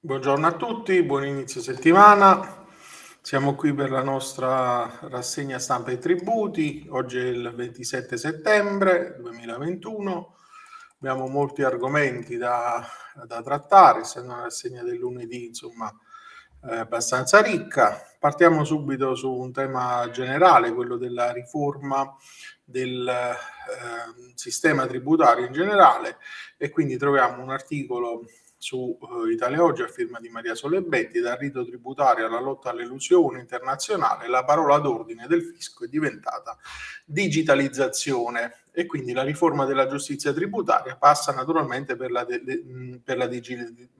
Buongiorno a tutti, buon inizio settimana. Siamo qui per la nostra rassegna stampa e tributi. Oggi è il 27 settembre 2021. Abbiamo molti argomenti da, da trattare, essendo una rassegna del lunedì, insomma, eh, abbastanza ricca. Partiamo subito su un tema generale, quello della riforma del eh, sistema tributario in generale e quindi troviamo un articolo su uh, Italia Oggi a firma di Maria Solebetti, dal rito tributario alla lotta all'elusione internazionale, la parola d'ordine del fisco è diventata digitalizzazione e quindi la riforma della giustizia tributaria passa naturalmente per la, de, de, per la digi,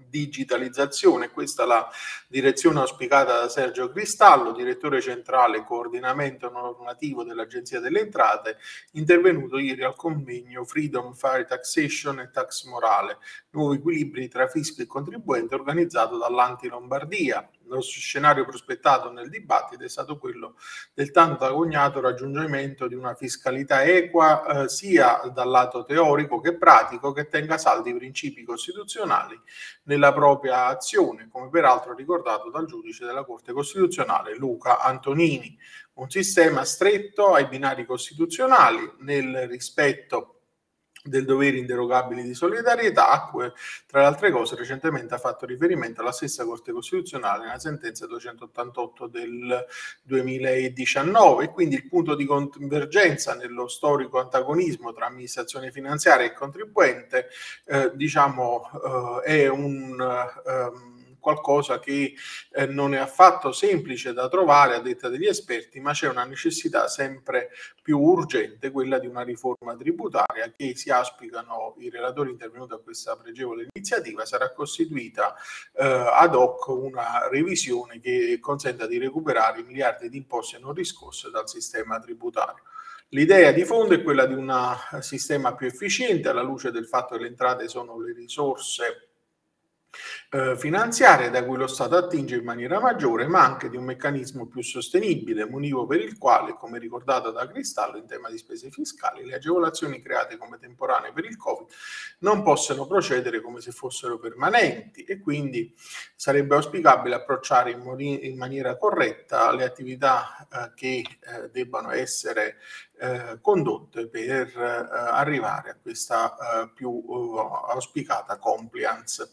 digitalizzazione. Questa è la direzione auspicata da Sergio Cristallo, direttore centrale coordinamento normativo dell'Agenzia delle Entrate, intervenuto ieri al convegno Freedom Fire Taxation e Tax Morale, nuovi equilibri tra fisco e contribuente organizzato dall'Anti Lombardia lo scenario prospettato nel dibattito è stato quello del tanto agognato raggiungimento di una fiscalità equa eh, sia dal lato teorico che pratico che tenga saldi i principi costituzionali nella propria azione, come peraltro ricordato dal giudice della Corte Costituzionale Luca Antonini. Un sistema stretto ai binari costituzionali nel rispetto del dovere inderogabile di solidarietà, a cui tra le altre cose recentemente ha fatto riferimento la stessa Corte Costituzionale nella sentenza 288 del 2019 e quindi il punto di convergenza nello storico antagonismo tra amministrazione finanziaria e contribuente eh, diciamo eh, è un um, qualcosa che eh, non è affatto semplice da trovare a detta degli esperti, ma c'è una necessità sempre più urgente, quella di una riforma tributaria che si auspicano i relatori intervenuti a questa pregevole iniziativa, sarà costituita eh, ad hoc una revisione che consenta di recuperare i miliardi di imposte non riscosse dal sistema tributario. L'idea di fondo è quella di un sistema più efficiente alla luce del fatto che le entrate sono le risorse eh, finanziaria da cui lo Stato attinge in maniera maggiore, ma anche di un meccanismo più sostenibile, munivo per il quale, come ricordato da Cristallo in tema di spese fiscali, le agevolazioni create come temporanee per il Covid non possono procedere come se fossero permanenti e quindi sarebbe auspicabile approcciare in, moni- in maniera corretta le attività eh, che eh, debbano essere eh, condotte per eh, arrivare a questa eh, più auspicata compliance.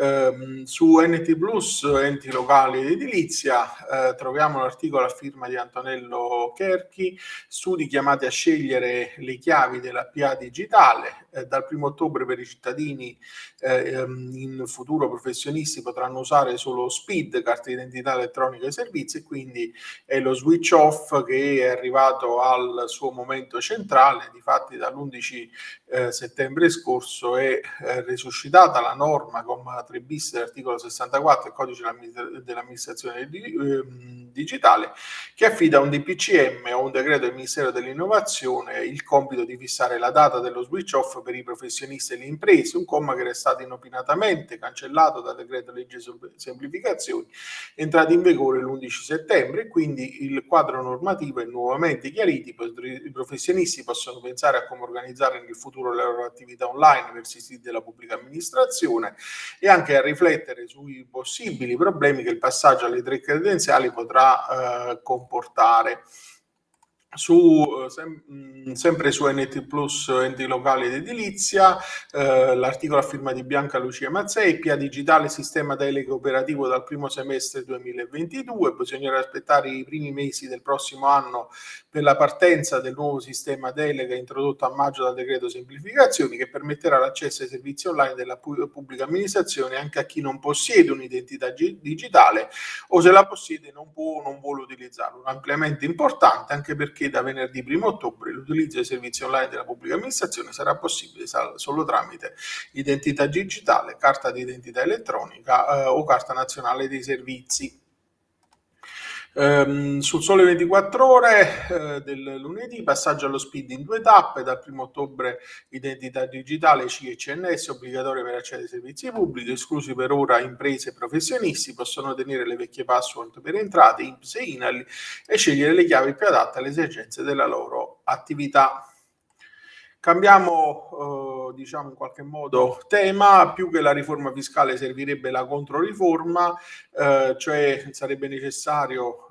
Ehm, su NT Plus, enti locali ed edilizia, eh, troviamo l'articolo a firma di Antonello Kerchi, studi chiamati a scegliere le chiavi della PA digitale. Eh, dal primo ottobre per i cittadini eh, ehm, in futuro professionisti potranno usare solo SPID, carta d'identità elettronica e servizi, e quindi è lo switch off che è arrivato al suo momento centrale. Difatti dall'11 eh, settembre scorso è eh, resuscitata la norma con 3 bis dell'articolo 64 del codice dell'amministrazione di, eh, digitale che affida a un DPCM o un decreto del Ministero dell'Innovazione il compito di fissare la data dello switch off per i professionisti e le imprese, un comma che era stato inopinatamente cancellato dal decreto legge semplificazioni entrato in vigore l'11 settembre e quindi il quadro normativo è nuovamente chiarito, i professionisti possono pensare a come organizzare nel futuro le loro attività online verso i siti della pubblica amministrazione e anche a riflettere sui possibili problemi che il passaggio alle tre credenziali potrà eh, comportare su, eh, sem- mm, sempre su NT Plus enti locali ed edilizia, eh, l'articolo a firma di Bianca Lucia Mazzei, PIA digitale sistema delega operativo dal primo semestre 2022, bisognerà aspettare i primi mesi del prossimo anno per la partenza del nuovo sistema delega introdotto a maggio dal decreto semplificazioni che permetterà l'accesso ai servizi online della pubblica amministrazione anche a chi non possiede un'identità g- digitale o se la possiede non può o non vuole utilizzarla. Un ampliamento importante anche perché da venerdì 1 ottobre l'utilizzo dei servizi online della pubblica amministrazione sarà possibile solo tramite identità digitale, carta di identità elettronica eh, o carta nazionale dei servizi. Um, sul sole 24 ore uh, del lunedì, passaggio allo speed in due tappe, dal 1 ottobre identità digitale C e CNS obbligatorie per accedere ai servizi pubblici, esclusi per ora imprese e professionisti, possono tenere le vecchie password per entrate, INPS e INALI e scegliere le chiavi più adatte alle esigenze della loro attività. Cambiamo uh, diciamo in qualche modo tema, più che la riforma fiscale servirebbe la controriforma, eh, cioè sarebbe necessario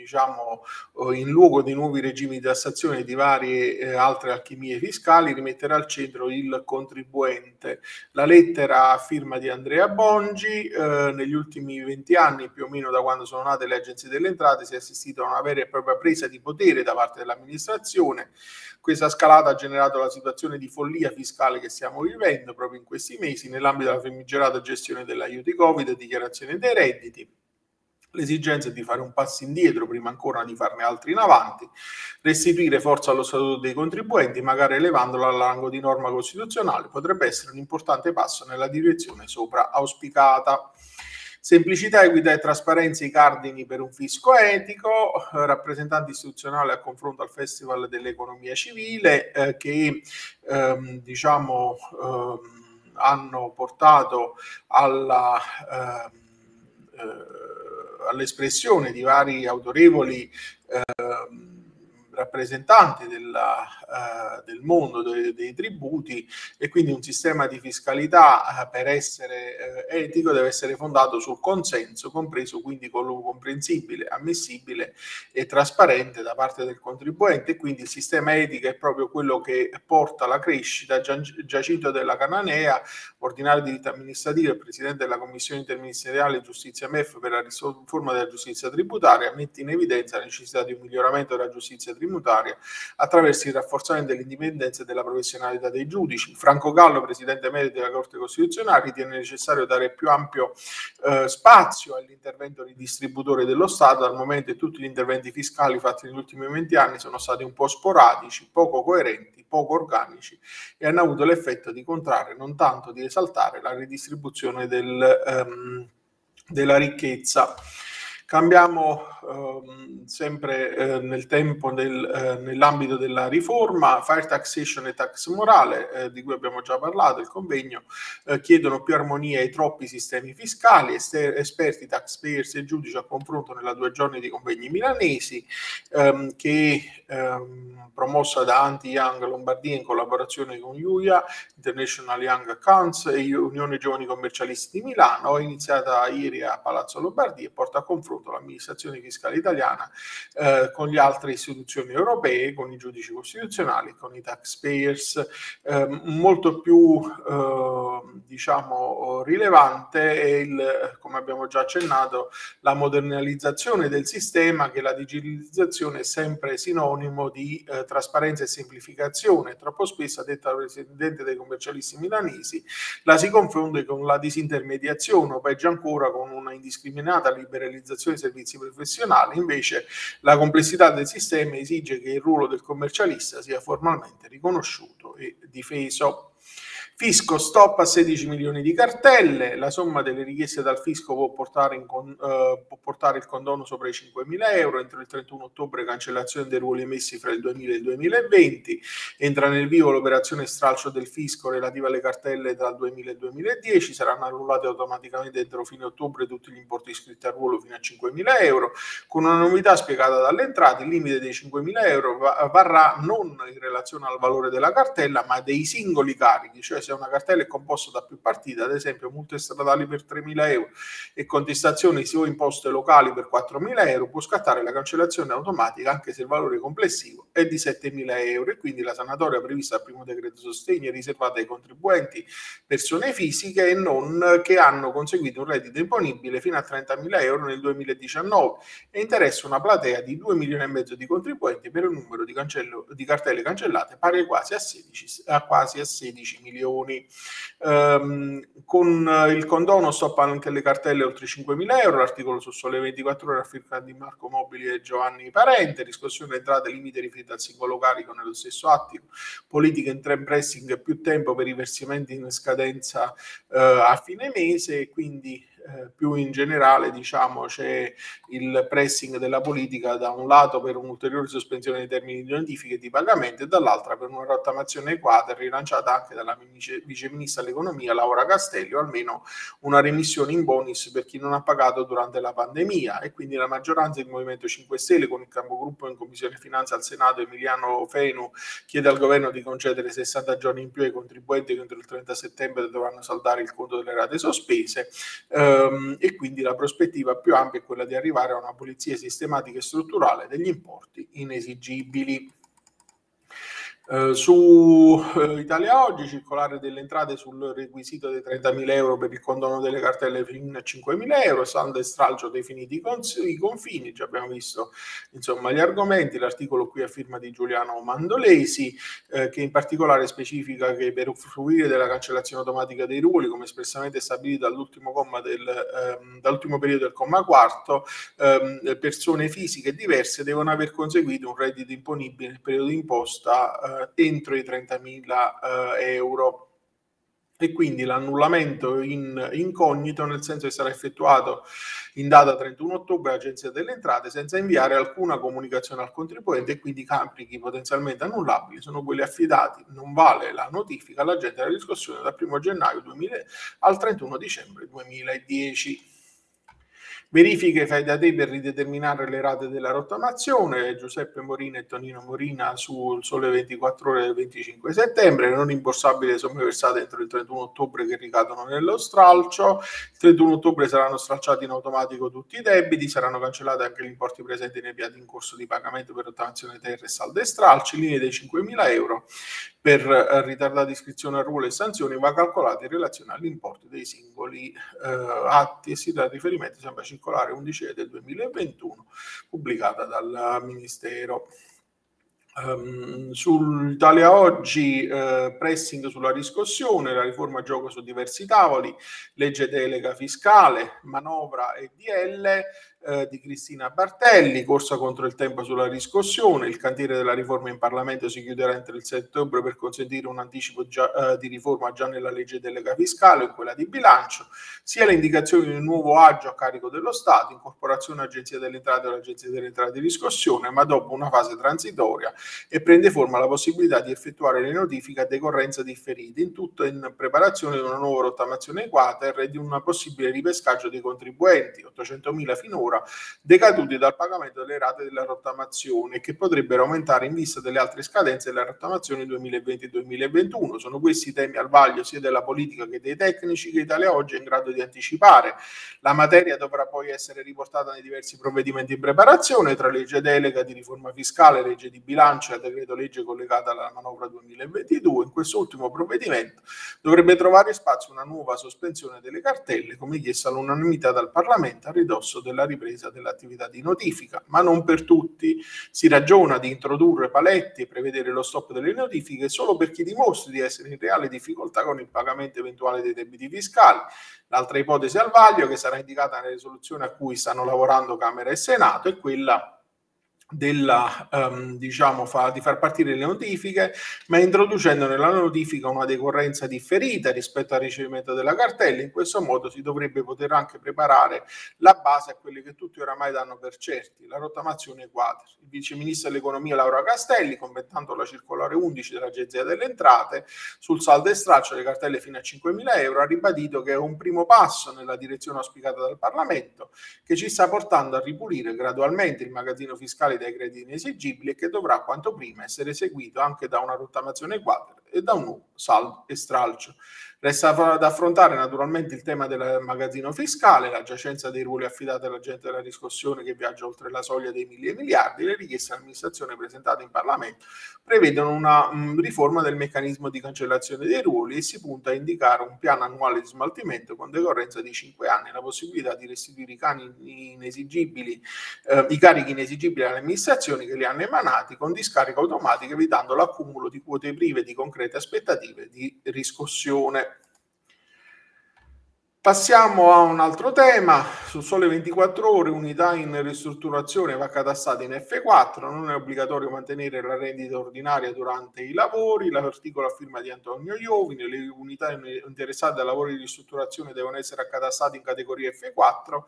diciamo, in luogo di nuovi regimi di tassazione e di varie eh, altre alchimie fiscali, rimettere al centro il contribuente. La lettera firma di Andrea Bongi, eh, negli ultimi 20 anni, più o meno da quando sono nate le agenzie delle entrate, si è assistito a una vera e propria presa di potere da parte dell'amministrazione. Questa scalata ha generato la situazione di follia fiscale che stiamo vivendo proprio in questi mesi nell'ambito della famigerata gestione dell'aiuto Covid e dichiarazione dei redditi l'esigenza è di fare un passo indietro prima ancora di farne altri in avanti, restituire forza allo statuto dei contribuenti, magari elevandolo al rango di norma costituzionale, potrebbe essere un importante passo nella direzione sopra auspicata. Semplicità, equità e trasparenza i cardini per un fisco etico, rappresentanti istituzionali a confronto al Festival dell'Economia Civile eh, che ehm, diciamo ehm, hanno portato alla ehm, eh, all'espressione di vari autorevoli eh, rappresentanti della, uh, del mondo dei, dei, tributi e quindi un sistema di fiscalità uh, per essere uh, etico deve essere fondato sul consenso, compreso quindi quello comprensibile, ammissibile e trasparente da parte del contribuente. Quindi il sistema etico è proprio quello che porta alla crescita. Giacinto della Cananea, ordinario di diritto amministrativo e presidente della Commissione interministeriale Giustizia MEF per la riforma della giustizia tributaria, mette in evidenza la necessità di un miglioramento della giustizia tributaria tributaria attraverso il rafforzamento dell'indipendenza e della professionalità dei giudici. Franco Gallo, presidente emerito della Corte Costituzionale, ritiene necessario dare più ampio eh, spazio all'intervento di distributore dello Stato, dal momento che tutti gli interventi fiscali fatti negli ultimi 20 anni sono stati un po' sporadici, poco coerenti, poco organici e hanno avuto l'effetto di contrarre, non tanto di esaltare, la ridistribuzione del, um, della ricchezza. Cambiamo ehm, sempre eh, nel tempo del, eh, nell'ambito della riforma, fire taxation e tax morale, eh, di cui abbiamo già parlato, il convegno, eh, chiedono più armonia ai troppi sistemi fiscali, ester- esperti, taxpayers e giudici a confronto nella due giorni di convegni milanesi, ehm, che ehm, promossa da Anti-Young Lombardia in collaborazione con UIA, International Young Accounts e Unione Giovani Commercialisti di Milano, è iniziata ieri a Palazzo Lombardia e porta a confronto confronto l'amministrazione fiscale italiana eh, con le altre istituzioni europee, con i giudici costituzionali, con i taxpayers. Eh, molto più eh, diciamo rilevante è il, come abbiamo già accennato, la modernizzazione del sistema, che la digitalizzazione è sempre sinonimo di eh, trasparenza e semplificazione. Troppo spesso, a detta dal presidente dei commercialisti milanesi, la si confonde con la disintermediazione o peggio ancora con una indiscriminata liberalizzazione dei servizi professionali, invece la complessità del sistema esige che il ruolo del commercialista sia formalmente riconosciuto e difeso. Fisco stop a 16 milioni di cartelle, la somma delle richieste dal fisco può portare, con, uh, può portare il condono sopra i 5 mila euro, entro il 31 ottobre cancellazione dei ruoli emessi fra il 2000 e il 2020, entra nel vivo l'operazione stralcio del fisco relativa alle cartelle tra il 2000 e il 2010, saranno annullati automaticamente entro fine ottobre tutti gli importi iscritti al ruolo fino a 5 mila euro, con una novità spiegata dalle entrate, il limite dei 5 mila euro varrà non in relazione al valore della cartella ma dei singoli carichi, cioè se una cartella è composta da più partite, ad esempio multe stradali per 3.000 euro e contestazioni o imposte locali per 4.000 euro, può scattare la cancellazione automatica anche se il valore complessivo è di 7.000 euro e quindi la sanatoria prevista dal primo decreto sostegno è riservata ai contribuenti persone fisiche e non che hanno conseguito un reddito imponibile fino a 30.000 euro nel 2019 e interessa una platea di 2 milioni e mezzo di contribuenti per un numero di, cancello, di cartelle cancellate pari quasi a, 16, a quasi a 16 milioni milioni. Um, con il condono stop anche le cartelle oltre 5.000 euro, l'articolo su Sole 24 ore a firma di Marco Mobili e Giovanni Parente, riscossione entrate limite riferite al singolo carico nello stesso attimo, politica in trend pressing più tempo per i versamenti in scadenza uh, a fine mese, quindi eh, più in generale diciamo c'è il pressing della politica da un lato per un'ulteriore sospensione dei termini di notifiche e di pagamento e dall'altra per una rottamazione quadra rilanciata anche dalla vice, ministra dell'economia Laura Castelli, o almeno una remissione in bonus per chi non ha pagato durante la pandemia. E quindi la maggioranza del Movimento 5 Stelle con il capogruppo in Commissione Finanza al Senato Emiliano Fenu chiede al governo di concedere 60 giorni in più ai contribuenti che entro il 30 settembre dovranno saldare il conto delle rate sospese ehm, e quindi la prospettiva più ampia è quella di arrivare a una pulizia sistematica e strutturale degli importi inesigibili. Eh, su eh, Italia Oggi, circolare delle entrate sul requisito dei 30.000 euro per il condono delle cartelle fino a 5.000 euro, saldo e stralcio definiti i, confini, già abbiamo visto insomma gli argomenti, l'articolo qui a firma di Giuliano Mandolesi, eh, che in particolare specifica che per fruire della cancellazione automatica dei ruoli, come espressamente stabilito dall'ultimo, del, ehm, dall'ultimo periodo del comma quarto, ehm, persone fisiche diverse devono aver conseguito un reddito imponibile nel periodo di imposta eh, entro i 30.000 eh, euro e quindi l'annullamento in incognito nel senso che sarà effettuato in data 31 ottobre all'Agenzia delle Entrate senza inviare alcuna comunicazione al contribuente e quindi i carichi potenzialmente annullabili sono quelli affidati, non vale la notifica all'agente della riscossione dal 1 gennaio 2000 al 31 dicembre 2010. Verifiche fai da te per rideterminare le rate della rottamazione, Giuseppe Morina e Tonino Morina sul Sole 24 ore del 25 settembre, non rimborsabili le somme versate entro il 31 ottobre che ricadono nello stralcio, il 31 ottobre saranno stralciati in automatico tutti i debiti, saranno cancellati anche gli importi presenti nei piatti in corso di pagamento per rottamazione terra e saldo e stralci, linee dei 5.000 euro per eh, ritardata iscrizione a ruolo e sanzioni va calcolata in relazione all'importo dei singoli eh, atti e si dà riferimento sempre a circolare 11 del 2021 pubblicata dal Ministero. Um, Italia Oggi uh, pressing sulla riscossione, la riforma gioco su diversi tavoli, legge delega fiscale, manovra e DL, eh, di Cristina Bartelli, corsa contro il tempo sulla riscossione, il cantiere della riforma in Parlamento si chiuderà entro il 7 ottobre per consentire un anticipo già, eh, di riforma già nella legge delega fiscale o in quella di bilancio, sia le indicazioni di un nuovo agio a carico dello Stato, incorporazione agenzia delle entrate o all'agenzia delle entrate di riscossione, ma dopo una fase transitoria e prende forma la possibilità di effettuare le notifiche a decorrenza differite, in tutto in preparazione di una nuova rottamazione quater e di un possibile ripescaggio dei contribuenti, 800.000 finora ancora decaduti dal pagamento delle rate della rottamazione che potrebbero aumentare in vista delle altre scadenze della rottamazione 2020-2021. Sono questi temi al vaglio sia della politica che dei tecnici che Italia oggi è in grado di anticipare. La materia dovrà poi essere riportata nei diversi provvedimenti in preparazione tra legge delega di riforma fiscale, legge di bilancio e decreto legge collegata alla manovra 2022. In questo ultimo provvedimento dovrebbe trovare spazio una nuova sospensione delle cartelle come chiesto all'unanimità dal Parlamento a ridosso della ripresa ripresa dell'attività di notifica, ma non per tutti. Si ragiona di introdurre paletti e prevedere lo stop delle notifiche solo per chi dimostri di essere in reale difficoltà con il pagamento eventuale dei debiti fiscali. L'altra ipotesi al vaglio, che sarà indicata nella risoluzione a cui stanno lavorando Camera e Senato, è quella della, um, diciamo, fa, di far partire le notifiche, ma introducendo nella notifica una decorrenza differita rispetto al ricevimento della cartella. In questo modo si dovrebbe poter anche preparare la base a quelli che tutti oramai danno per certi, la rottamazione quadra. Il vice ministro dell'economia Laura Castelli, commentando la circolare 11 dell'Agenzia delle Entrate sul saldo e straccio delle cartelle fino a 5.000 euro, ha ribadito che è un primo passo nella direzione auspicata dal Parlamento che ci sta portando a ripulire gradualmente il magazzino fiscale dai crediti inesigibili e che dovrà quanto prima essere seguito anche da una rottamazione quadra e da un saldo e stralcio. Resta da affrontare naturalmente il tema del magazzino fiscale, la giacenza dei ruoli affidati all'agente della riscossione che viaggia oltre la soglia dei mille miliardi. Le richieste dell'amministrazione presentate in Parlamento prevedono una mh, riforma del meccanismo di cancellazione dei ruoli e si punta a indicare un piano annuale di smaltimento con decorrenza di 5 anni, la possibilità di restituire i, cani inesigibili, eh, i carichi inesigibili alle amministrazioni che li hanno emanati con discarica automatica evitando l'accumulo di quote prive di concrete aspettative di riscossione. Passiamo a un altro tema, su sole 24 ore, unità in ristrutturazione va catastata in F4, non è obbligatorio mantenere la rendita ordinaria durante i lavori, l'articolo a firma di Antonio Iovine, le unità interessate a lavori di ristrutturazione devono essere accatastate in categoria F4,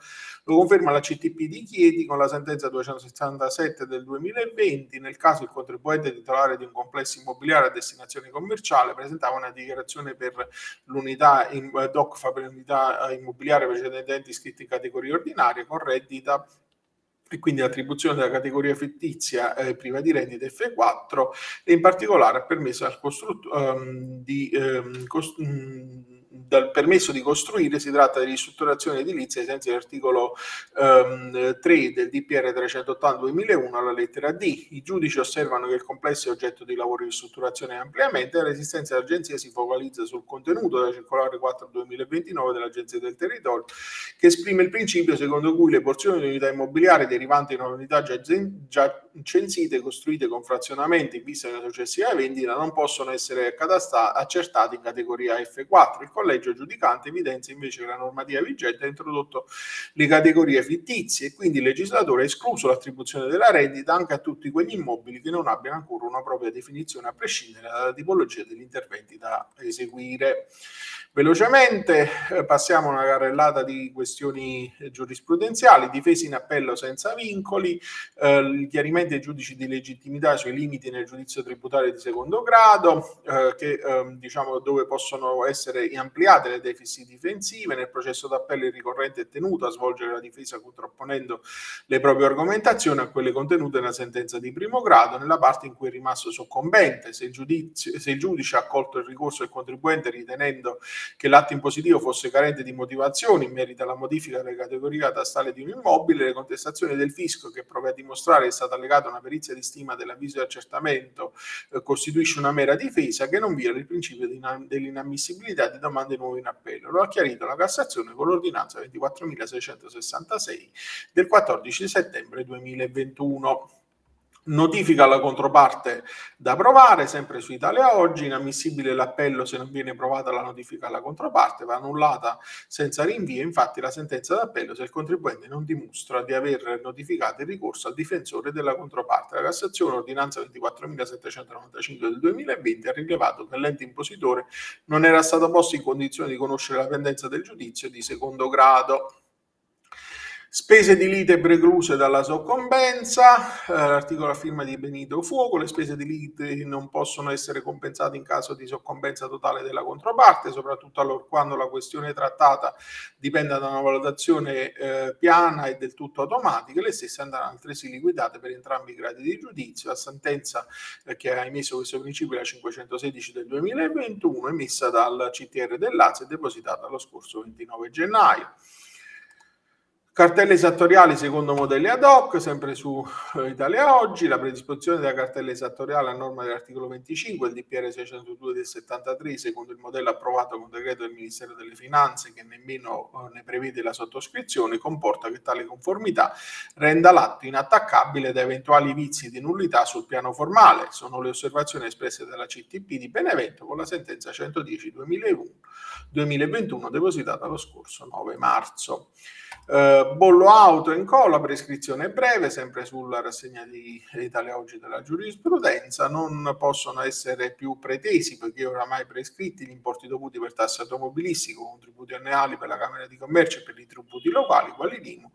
lo conferma la CTP di Chieti con la sentenza 267 del 2020, nel caso il contribuente titolare di un complesso immobiliare a destinazione commerciale presentava una dichiarazione per l'unità in DOC l'unità immobiliare precedente iscritta in categoria ordinaria con reddita e quindi l'attribuzione della categoria fittizia eh, priva di rendita F4 e in particolare ha permesso al costruttore um, di um, cost- um, dal permesso di costruire si tratta di ristrutturazione edilizia ai sensi dell'articolo ehm, 3 del DPR 380-2001 alla lettera D. I giudici osservano che il complesso è oggetto di lavori di ristrutturazione e ampliamento e l'esistenza dell'agenzia si focalizza sul contenuto della circolare 4-2029 dell'Agenzia del Territorio che esprime il principio secondo cui le porzioni di unità immobiliari derivanti da unità già, già censite costruite con frazionamenti in vista di una successiva vendita non possono essere accertate in categoria F4. Il collegio giudicante evidenzia invece che la normativa vigente ha introdotto le categorie fittizie e quindi il legislatore ha escluso l'attribuzione della rendita anche a tutti quegli immobili che non abbiano ancora una propria definizione a prescindere dalla tipologia degli interventi da eseguire. Velocemente eh, passiamo a una carrellata di questioni giurisprudenziali, difesa in appello senza vincoli, eh, il chiarimento dei giudici di legittimità sui limiti nel giudizio tributario di secondo grado, eh, che, eh, diciamo, dove possono essere ampliate le deficit difensive, nel processo d'appello il ricorrente è tenuto a svolgere la difesa contrapponendo le proprie argomentazioni a quelle contenute nella sentenza di primo grado, nella parte in cui è rimasto soccombente, se il, giudizio, se il giudice ha accolto il ricorso del contribuente ritenendo che l'atto impositivo fosse carente di motivazioni in merito alla modifica delle categorie catastale di un immobile, le contestazioni del fisco che prova a dimostrare è stata legata una perizia di stima dell'avviso di accertamento eh, costituisce una mera difesa che non viola il principio dell'inammissibilità di domande nuove in appello. Lo ha chiarito la Cassazione con l'ordinanza 24.666 del 14 settembre 2021 notifica alla controparte da provare, sempre su Italia Oggi, inammissibile l'appello se non viene provata la notifica alla controparte, va annullata senza rinvio, infatti la sentenza d'appello se il contribuente non dimostra di aver notificato il ricorso al difensore della controparte. La Cassazione, ordinanza 24.795 del 2020, ha rilevato che l'ente impositore non era stato posto in condizione di conoscere la pendenza del giudizio di secondo grado. Spese di lite precluse dalla soccombenza, eh, l'articolo a firma di Benito Fuoco, le spese di lite non possono essere compensate in caso di soccombenza totale della controparte, soprattutto allora quando la questione trattata dipenda da una valutazione eh, piana e del tutto automatica, le stesse andranno altresì liquidate per entrambi i gradi di giudizio. La sentenza eh, che ha emesso questo principio è la 516 del 2021, emessa dal CTR del Lazio e depositata lo scorso 29 gennaio. Cartelle esattoriali secondo modelli ad hoc, sempre su eh, Italia Oggi, la predisposizione della cartella esattoriale a norma dell'articolo 25 del DPR 602 del 73 secondo il modello approvato con decreto del Ministero delle Finanze che nemmeno eh, ne prevede la sottoscrizione comporta che tale conformità renda l'atto inattaccabile da eventuali vizi di nullità sul piano formale. Sono le osservazioni espresse dalla CTP di Benevento con la sentenza 110 2021 depositata lo scorso 9 marzo. Uh, bollo auto in cola, prescrizione breve, sempre sulla rassegna di Italia Oggi della giurisprudenza, non possono essere più pretesi perché oramai prescritti gli importi dovuti per tasse automobilistiche, contributi annuali per la Camera di Commercio e per i tributi locali, quali l'IMU,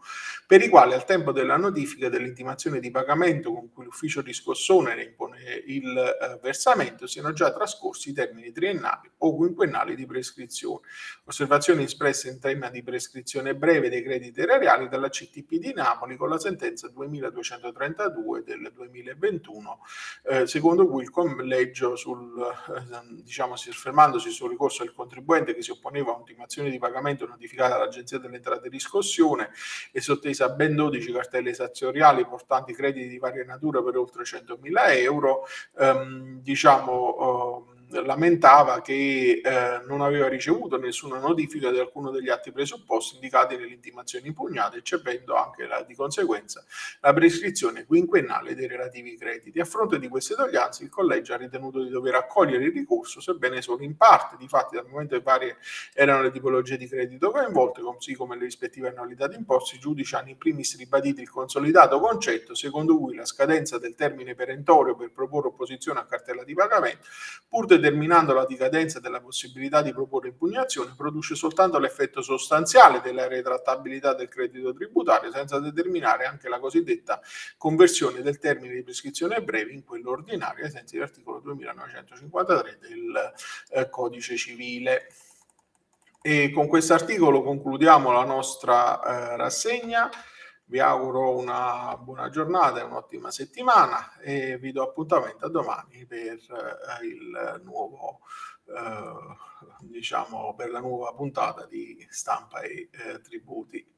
per i quali al tempo della notifica dell'intimazione di pagamento con cui l'ufficio riscossone ne impone il eh, versamento siano già trascorsi i termini triennali o quinquennali di prescrizione. Osservazioni espresse in tema di prescrizione breve dei crediti erariali dalla CTP di Napoli con la sentenza 2232 del 2021, eh, secondo cui il collegio, sul, eh, diciamo, fermandosi sul ricorso del contribuente che si opponeva a un'intimazione di pagamento notificata all'Agenzia delle Entrate e Riscossione e sottesa a ben 12 cartelle esazionali portanti crediti di varia natura per oltre 100.000 euro, ehm, diciamo, ehm, lamentava che eh, non aveva ricevuto nessuna notifica di alcuno degli atti presupposti indicati nelle intimazioni impugnate, eccependo anche la, di conseguenza la prescrizione quinquennale dei relativi crediti. A fronte di queste toglianze, il collegio ha ritenuto di dover accogliere il ricorso, sebbene solo in parte, di fatti dal momento che varie erano le tipologie di credito coinvolte, così come le rispettive annualità d'imposta, i giudici hanno in primis ribadito il consolidato concetto secondo cui la scadenza del termine perentorio per proporre opposizione a cartella di pagamento, pur determinando la dicadenza della possibilità di proporre impugnazione, produce soltanto l'effetto sostanziale della retrattabilità del credito tributario, senza determinare anche la cosiddetta conversione del termine di prescrizione breve in quello ordinario, ai sensi dell'articolo 2953 del eh, Codice Civile. E con questo articolo concludiamo la nostra eh, rassegna. Vi auguro una buona giornata e un'ottima settimana e vi do appuntamento a domani per eh, il nuovo, eh, diciamo, per la nuova puntata di stampa e eh, tributi.